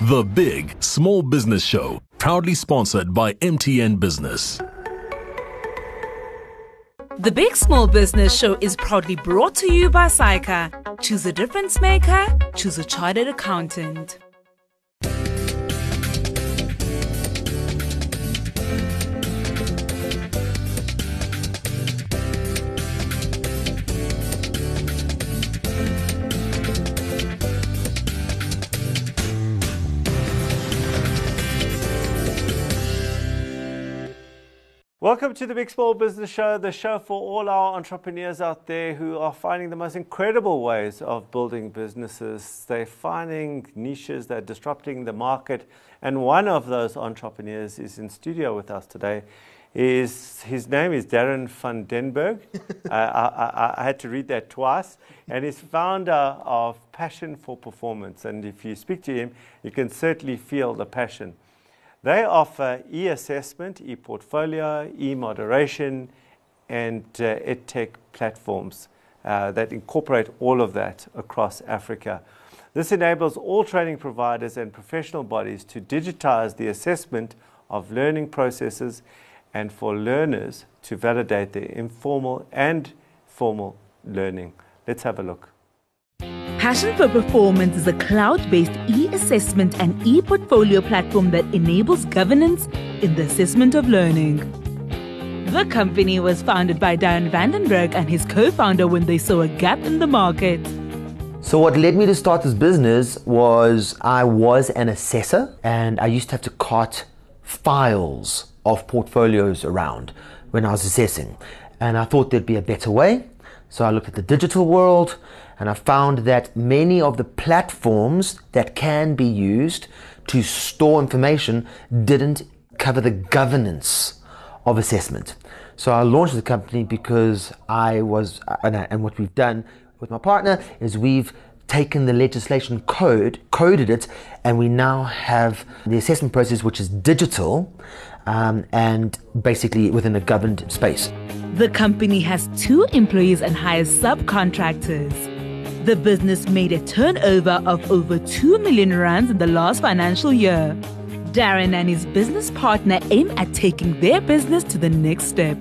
The Big Small Business Show, proudly sponsored by MTN Business. The Big Small Business Show is proudly brought to you by SAICA. Choose a difference maker, choose a chartered accountant. Welcome to the Big Small Business Show, the show for all our entrepreneurs out there who are finding the most incredible ways of building businesses. They're finding niches, they're disrupting the market. And one of those entrepreneurs is in studio with us today. Is, his name is Darren van Denberg. uh, I, I, I had to read that twice. And he's founder of Passion for Performance. And if you speak to him, you can certainly feel the passion. They offer e-assessment, e-portfolio, e-moderation, and uh, edtech platforms uh, that incorporate all of that across Africa. This enables all training providers and professional bodies to digitize the assessment of learning processes and for learners to validate their informal and formal learning. Let's have a look. Passion for Performance is a cloud based e assessment and e portfolio platform that enables governance in the assessment of learning. The company was founded by Darren Vandenberg and his co founder when they saw a gap in the market. So, what led me to start this business was I was an assessor and I used to have to cart files of portfolios around when I was assessing. And I thought there'd be a better way. So, I looked at the digital world and I found that many of the platforms that can be used to store information didn't cover the governance of assessment. So I launched the company because I was, and, what we've done with my partner is we've taken the legislation code, coded it, and we now have the assessment process which is digital um, and basically within a governed space. The company has two employees and hires subcontractors. The business made a turnover of over 2 million rands in the last financial year. Darren and his business partner aim at taking their business to the next step.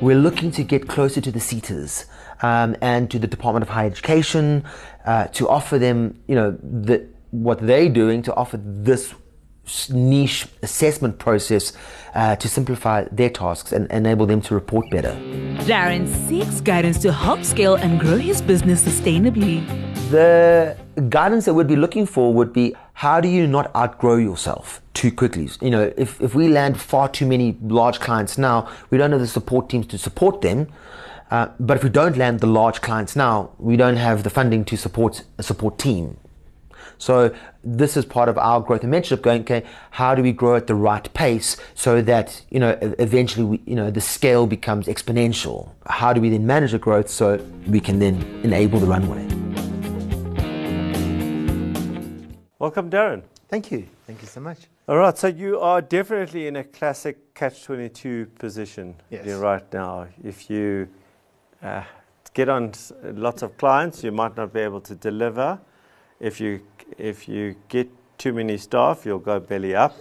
We're looking to get closer to the SETAs um, and to the Department of Higher Education uh, to offer them, you know, the, what they're doing to offer this niche assessment process uh, to simplify their tasks and enable them to report better. Darren seeks guidance to help scale and grow his business sustainably. The guidance that we'd be looking for would be how do you not outgrow yourself too quickly? You know, if, if we land far too many large clients now, we don't have the support teams to support them. Uh, but if we don't land the large clients now, we don't have the funding to support a support team. So this is part of our growth and mentorship going, okay, how do we grow at the right pace so that, you know, eventually, we, you know, the scale becomes exponential? How do we then manage the growth so we can then enable the runway? Welcome, Darren. Thank you. Thank you so much. All right, so you are definitely in a classic catch 22 position yes. right now. If you uh, get on lots of clients, you might not be able to deliver. If you if you get too many staff, you'll go belly up.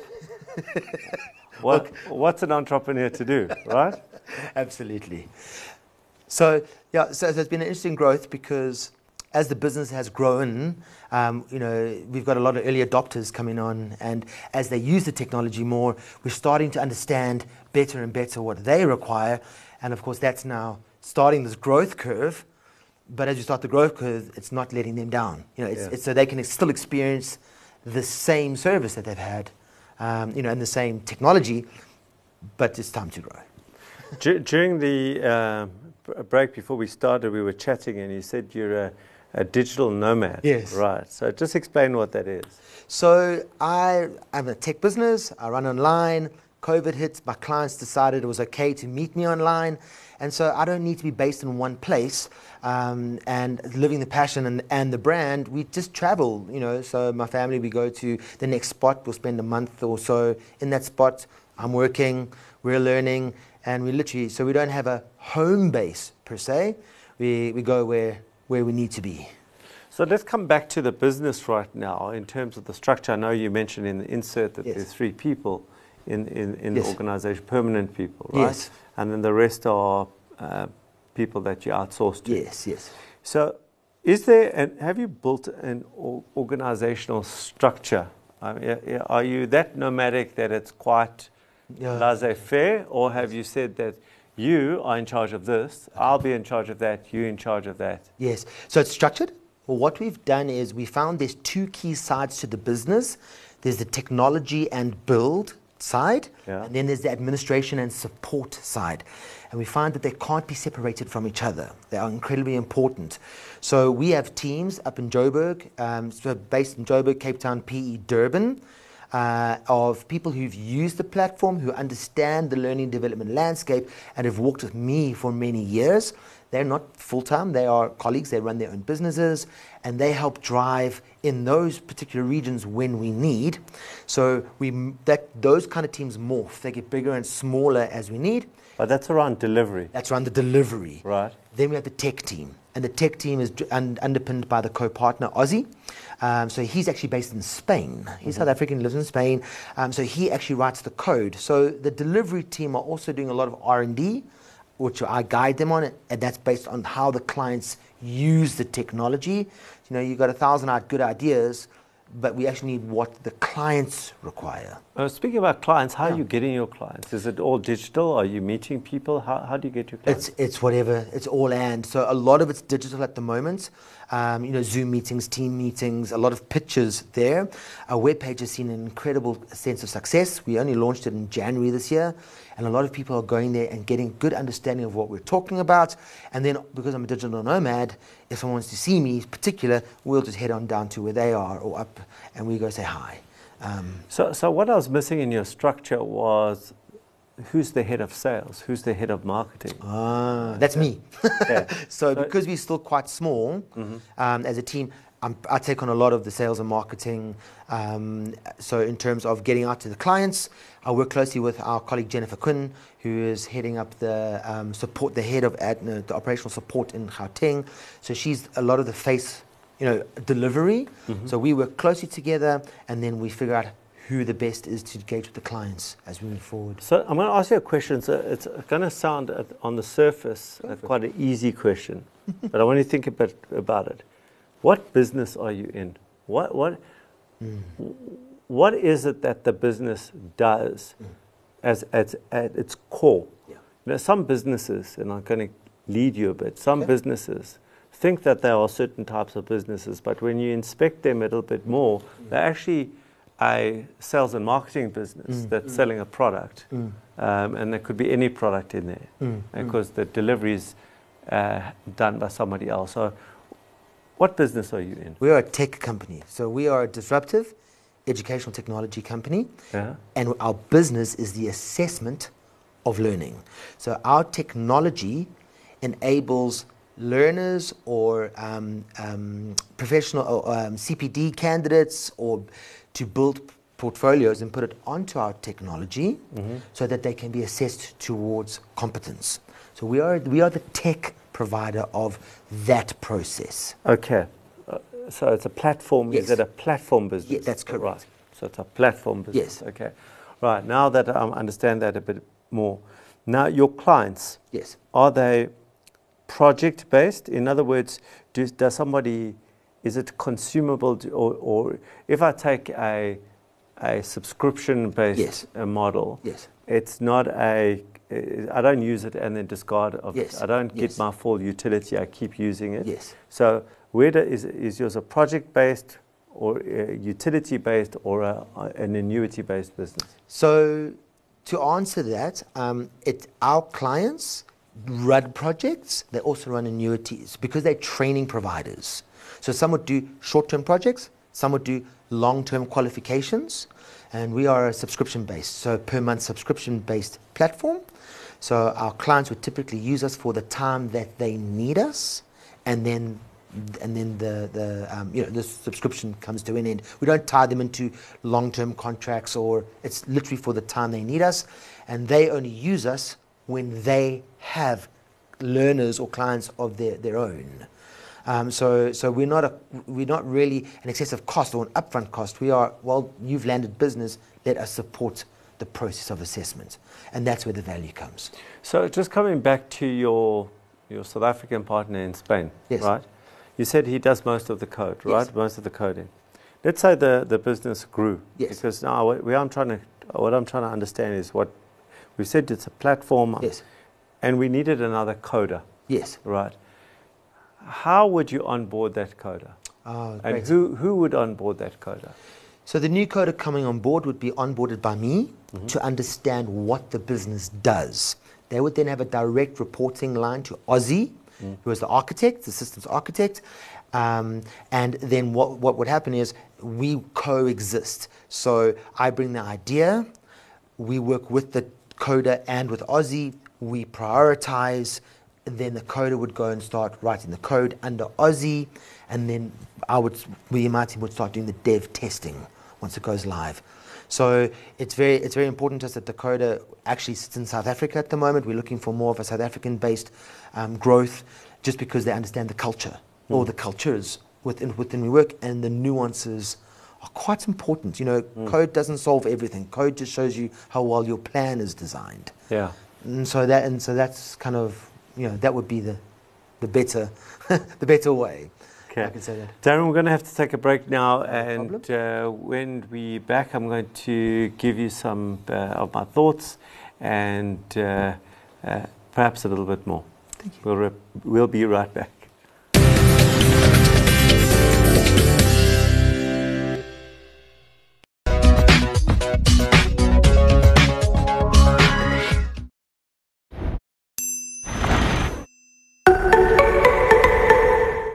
what, what's an entrepreneur to do, right? Absolutely. So, yeah, so there's been an interesting growth because as the business has grown, um, you know, we've got a lot of early adopters coming on, and as they use the technology more, we're starting to understand better and better what they require, and of course, that's now starting this growth curve but as you start the growth curve, it's not letting them down. You know, it's, yeah. it's so they can still experience the same service that they've had, um, you know, and the same technology, but it's time to grow. During the uh, break before we started, we were chatting, and you said you're a, a, digital nomad. Yes. Right. So just explain what that is. So I am a tech business. I run online. COVID hit. My clients decided it was okay to meet me online, and so I don't need to be based in one place um, and living the passion and, and the brand, we just travel, you know. So my family, we go to the next spot. We'll spend a month or so in that spot. I'm working, we're learning, and we literally, so we don't have a home base per se. We, we go where, where we need to be. So let's come back to the business right now in terms of the structure. I know you mentioned in the insert that Yes. there's three people in, in, in Yes. the organization, permanent people, right? Yes. And then the rest are uh, people that you outsource to. Yes, yes. So, is there, and have you built an organizational structure? I mean, are you that nomadic that it's quite Yeah. laissez faire, or have you said that you are in charge of this, I'll be in charge of that, you in charge of that? Yes. So it's structured. Well, what we've done is we found there's two key sides to the business. There's the technology and build side, Yeah. and then there's the administration and support side. And we find that they can't be separated from each other. They are incredibly important. So we have teams up in Joburg, um, so based in Joburg, Cape Town, PE, Durban, uh, of people who've used the platform, who understand the learning development landscape, and have worked with me for many years. They're not full time, they are colleagues, they run their own businesses, and they help drive in those particular regions when we need. So we, that, those kind of teams morph, they get bigger and smaller as we need. But that's around delivery, That's around the delivery. right? Then we have the tech team, and the tech team is dr- un- underpinned by the co-partner Ozzy. Um, so he's actually based in Spain. He's South African, lives in Spain. Um, so he actually writes the code. So the delivery team are also doing a lot of R and D, which I guide them on, and that's based on how the clients use the technology. You know, you've got a thousand good ideas, but we actually need what the clients require. Uh, speaking about clients, how are you getting your clients? Is it all digital? Are you meeting people? How, how do you get your clients? It's it's whatever. It's all and. So a lot of it's digital at the moment. Um, you know, Zoom meetings, team meetings, a lot of pictures there. Our webpage has seen an incredible sense of success. We only launched it in January this year, and a lot of people are going there and getting good understanding of what we're talking about. And then because I'm a digital nomad, if someone wants to see me, in particular, we'll just head on down to where they are or up, and we go say hi. Um, So, so what I was missing in your structure was who's the head of sales? Who's the head of marketing? Ah, that's me. Yeah. so, So- because we're still quite small um, as a team, I'm, I take on a lot of the sales and marketing. Um, so, in terms of getting out to the clients, I work closely with our colleague Jennifer Quinn, who is heading up the um, support, the head of ad, no, the operational support in Gauteng. So, she's a lot of the face, you know, delivery. So, we work closely together, and then we figure out who the best is to engage with the clients as we move forward. So I'm going to ask you a question. So it's going to sound at, on the surface uh, quite an easy question, but I want you to think a bit about it. What business are you in? What what hmm. what is it that the business does hmm. as, as at its core? Yeah. You know, some businesses, and I'm going to lead you a bit. Some Okay. businesses think that there are certain types of businesses, but when you inspect them a little bit more, hmm. they're actually a sales and marketing business mm. that's mm. selling a product, mm. um, and there could be any product in there because the delivery is uh, done by somebody else. So, what business are you in? We are a tech company. So we are a disruptive educational technology company. Yeah. And our business is the assessment of learning. So our technology enables learners or um, um, professional or, um, CPD candidates or to build portfolios and put it onto our technology so that they can be assessed towards competence. So we are, we are the tech provider of that process. Okay. Uh, so it's a platform. Is it a platform business? Yeah, that's correct. Right. So it's a platform business. Yes. Okay. Right. Now that I understand that a bit more, now your clients Yes. are they project based? In other words, do, does somebody is it consumable to, or, or if I take a a subscription based Yes. uh, model, Yes. it's not a I don't use it and then discard of Yes. it. I don't get Yes. my full utility. I keep using it. Yes. So where do, is, is yours a project-based or utility-based or a, an annuity-based business? So, to answer that, um, it, our clients run projects, they also run annuities because they're training providers. So, some would do short term projects, some would do long term qualifications, and we are a subscription based, so per month subscription based platform. So, our clients would typically use us for the time that they need us, and then and then the, the, um, you know, the subscription comes to an end. We don't tie them into long-term contracts or it's literally for the time they need us. And they only use us when they have learners or clients of their, their own. Um, so, so we're not a, we're not really an excessive cost or an upfront cost. We are well. You've landed business. Let us support the process of assessment, and that's where the value comes. So just coming back to your your South African partner in Spain, Yes. right? You said he does most of the code, Yes. right? Most of the coding. Let's say the, the business grew. Yes. Because now what we I'm trying to what I'm trying to understand is what we said it's a platform Yes, and we needed another coder, yes. right? How would you onboard that coder? Oh, And who, who would onboard that coder? So the new coder coming on board would be onboarded by me mm-hmm. to understand what the business does. They would then have a direct reporting line to Ozzy, mm. who is the architect, the systems architect. Um, and then what, what would happen is we coexist. So I bring the idea, we work with the coder and with Ozzy, we prioritize, and then the coder would go and start writing the code under Ozzy, and then I would, we my team would start doing the dev testing once it goes live. So it's very, it's very important to us that the coder actually sits in South Africa at the moment. We're looking for more of a South African-based um, growth, just because they understand the culture or the cultures within within we work and the nuances are quite important. You know, code doesn't solve everything. Code just shows you how well your plan is designed. Yeah. And so that and so that's kind of you know that would be the the better the better way. Okay. I can say that. Darren, we're going to have to take a break now, No and uh, when we back, I'm going to give you some uh, of my thoughts and uh, uh, perhaps a little bit more. Thank you. We'll, re- we'll be right back.